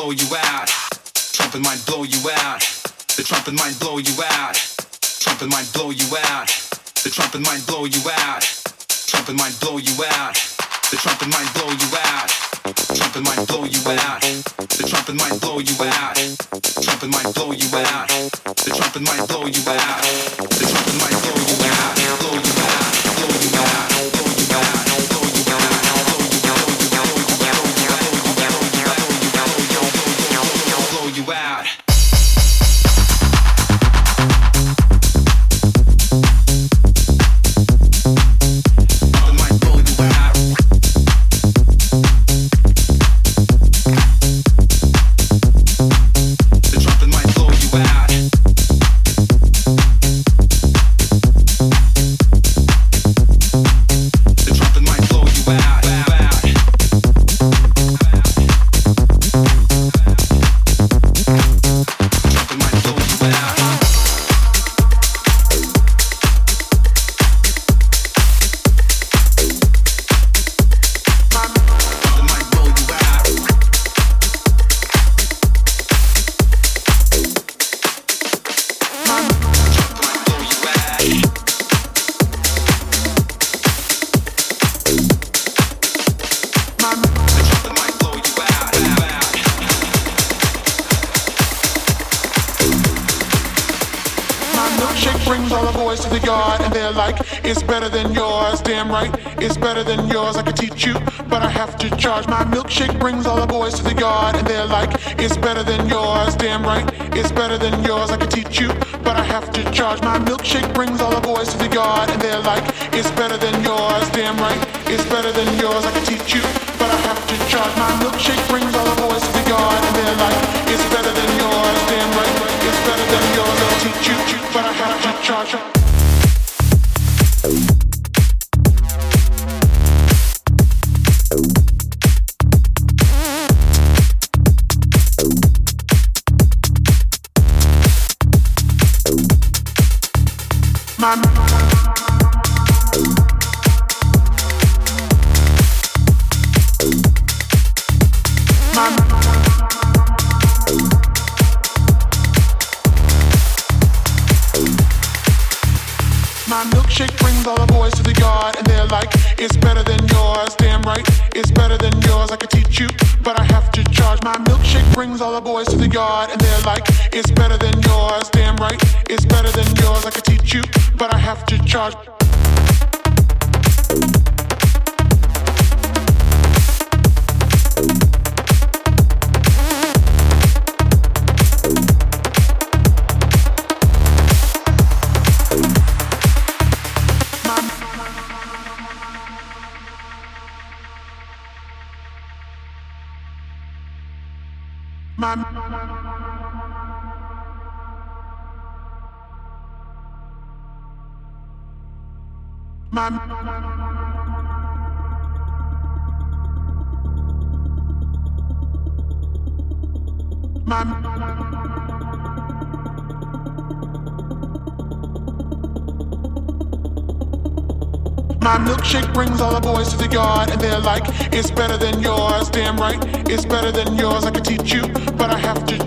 blow you out. Trumpet might blow you out. The trumpet might blow you out. Trumpet might blow you out. The trumpet might blow you out. Trumpet might blow you out. The trumpet might blow you out. Trumpet might blow you out. The trumpet might blow you out. Trumpet might blow you out. The trumpet might blow you out. The trumpet might blow you out. Blow you out. Blow you out. Blow you out.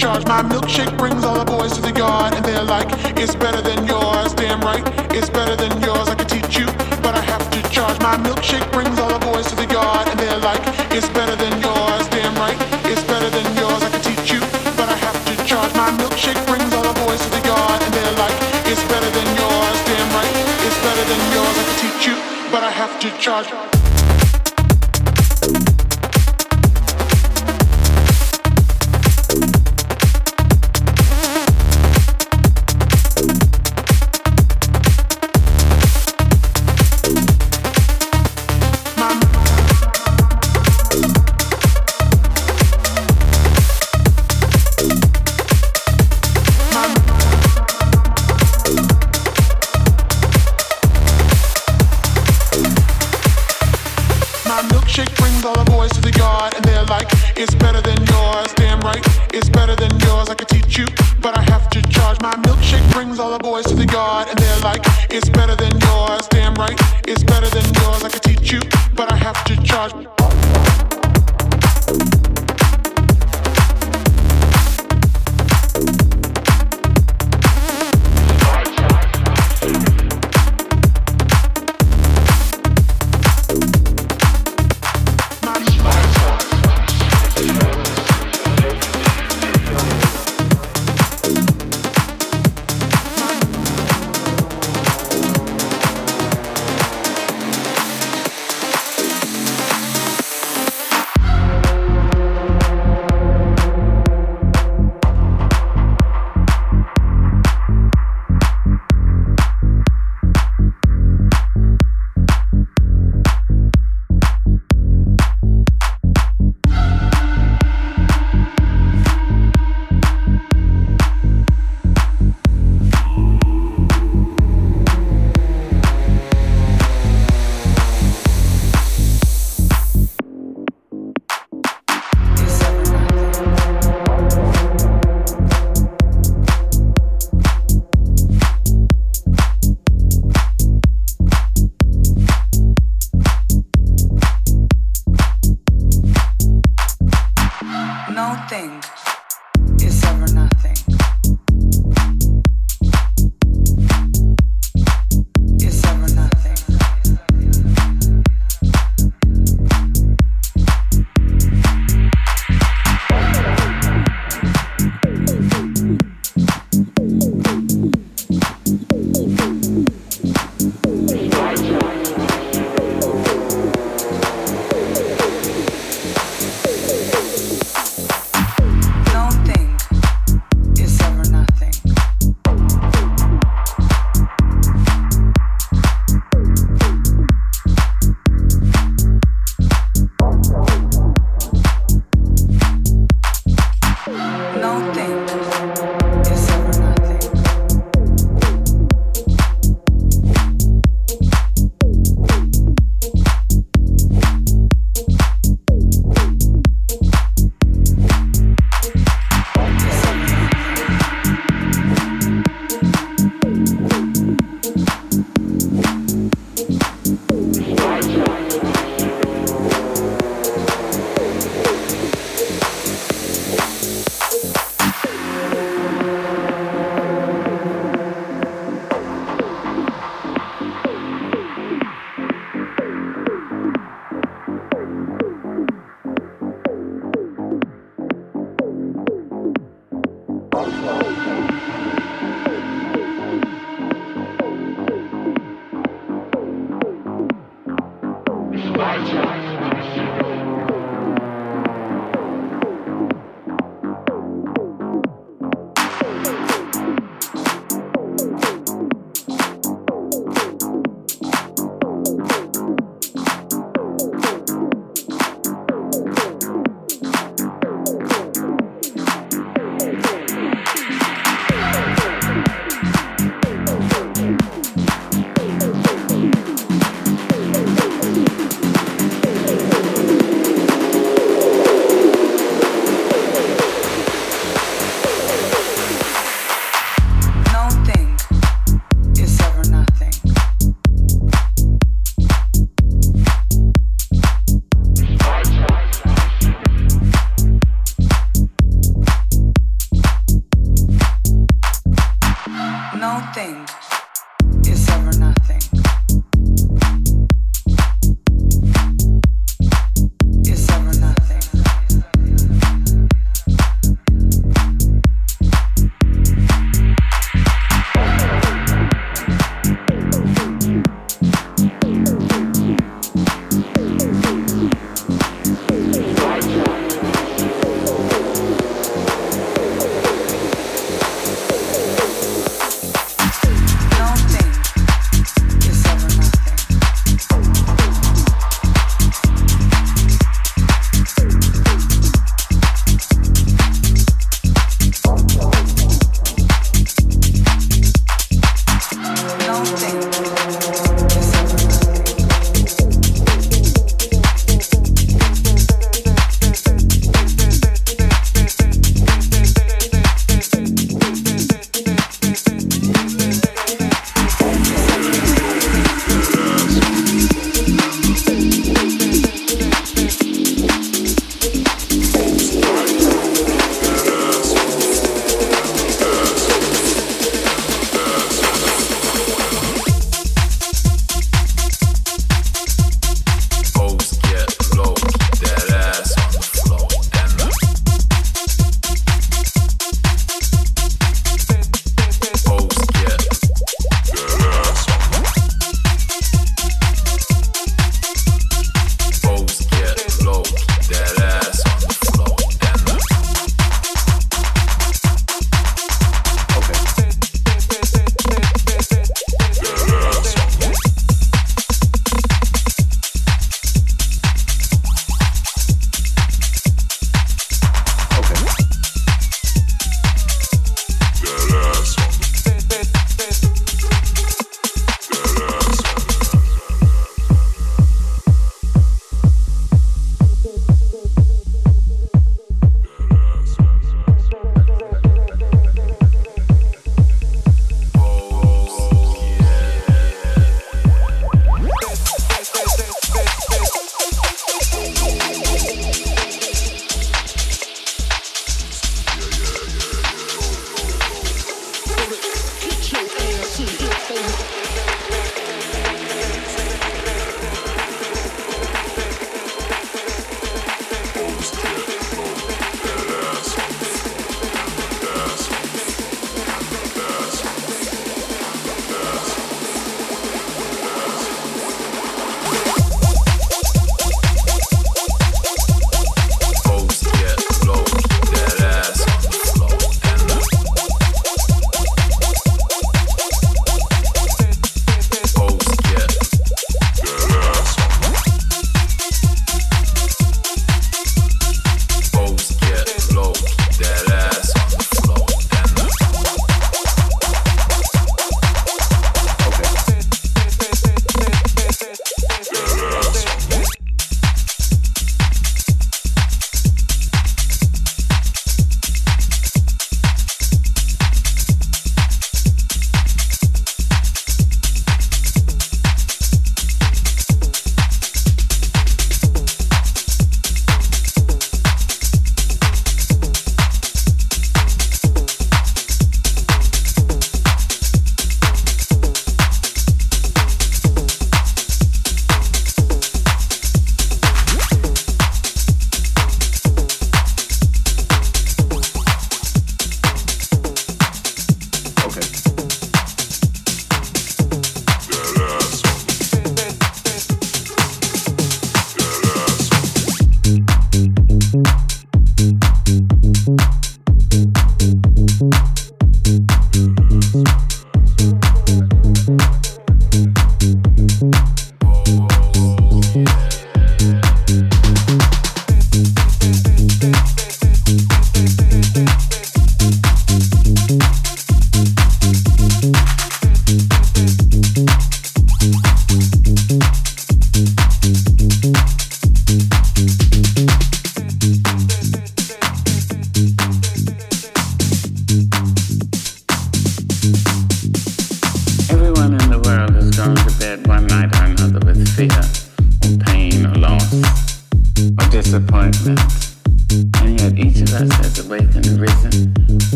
charge. My milkshake brings all the boys to the yard, and they're like, it's better than yours. Damn right, it's better than yours. I could teach you, but I have to charge. My milkshake brings all the boys to the yard, and they're like, it's better than yours.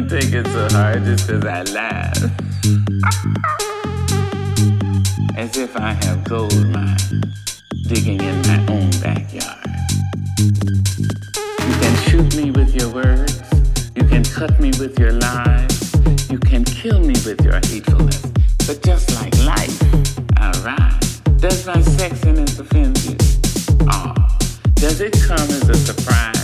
Don't take it so hard just because I laugh. As if I have gold mines digging in my own backyard. You can shoot me with your words. You can cut me with your lies. You can kill me with your hatefulness. But just like life, I rise. Does my sexiness offend you? Oh, does it come as a surprise?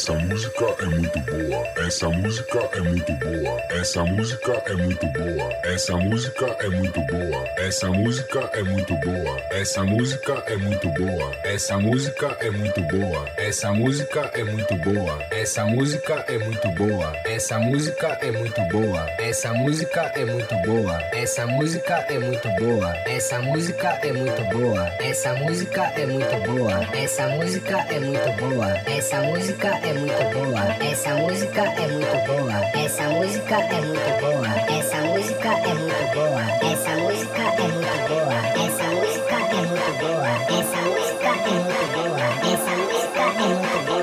Essa música é muito boa. Essa música é muito boa. Essa música é muito boa. Essa música é muito boa. Essa música é muito boa. Essa música é muito boa. Essa música é muito boa. Essa música é muito boa. Essa música é muito boa. Essa música é muito boa. Essa música é muito boa. Essa música é muito boa. Essa música é muito boa. Essa música é muito boa. Essa música é muito boa. Essa música é muito boa. Essa música é muito boa. Essa música é muito boa. Essa música é muito boa. Essa música é muito boa. Essa música é muito boa. Essa música é muito boa.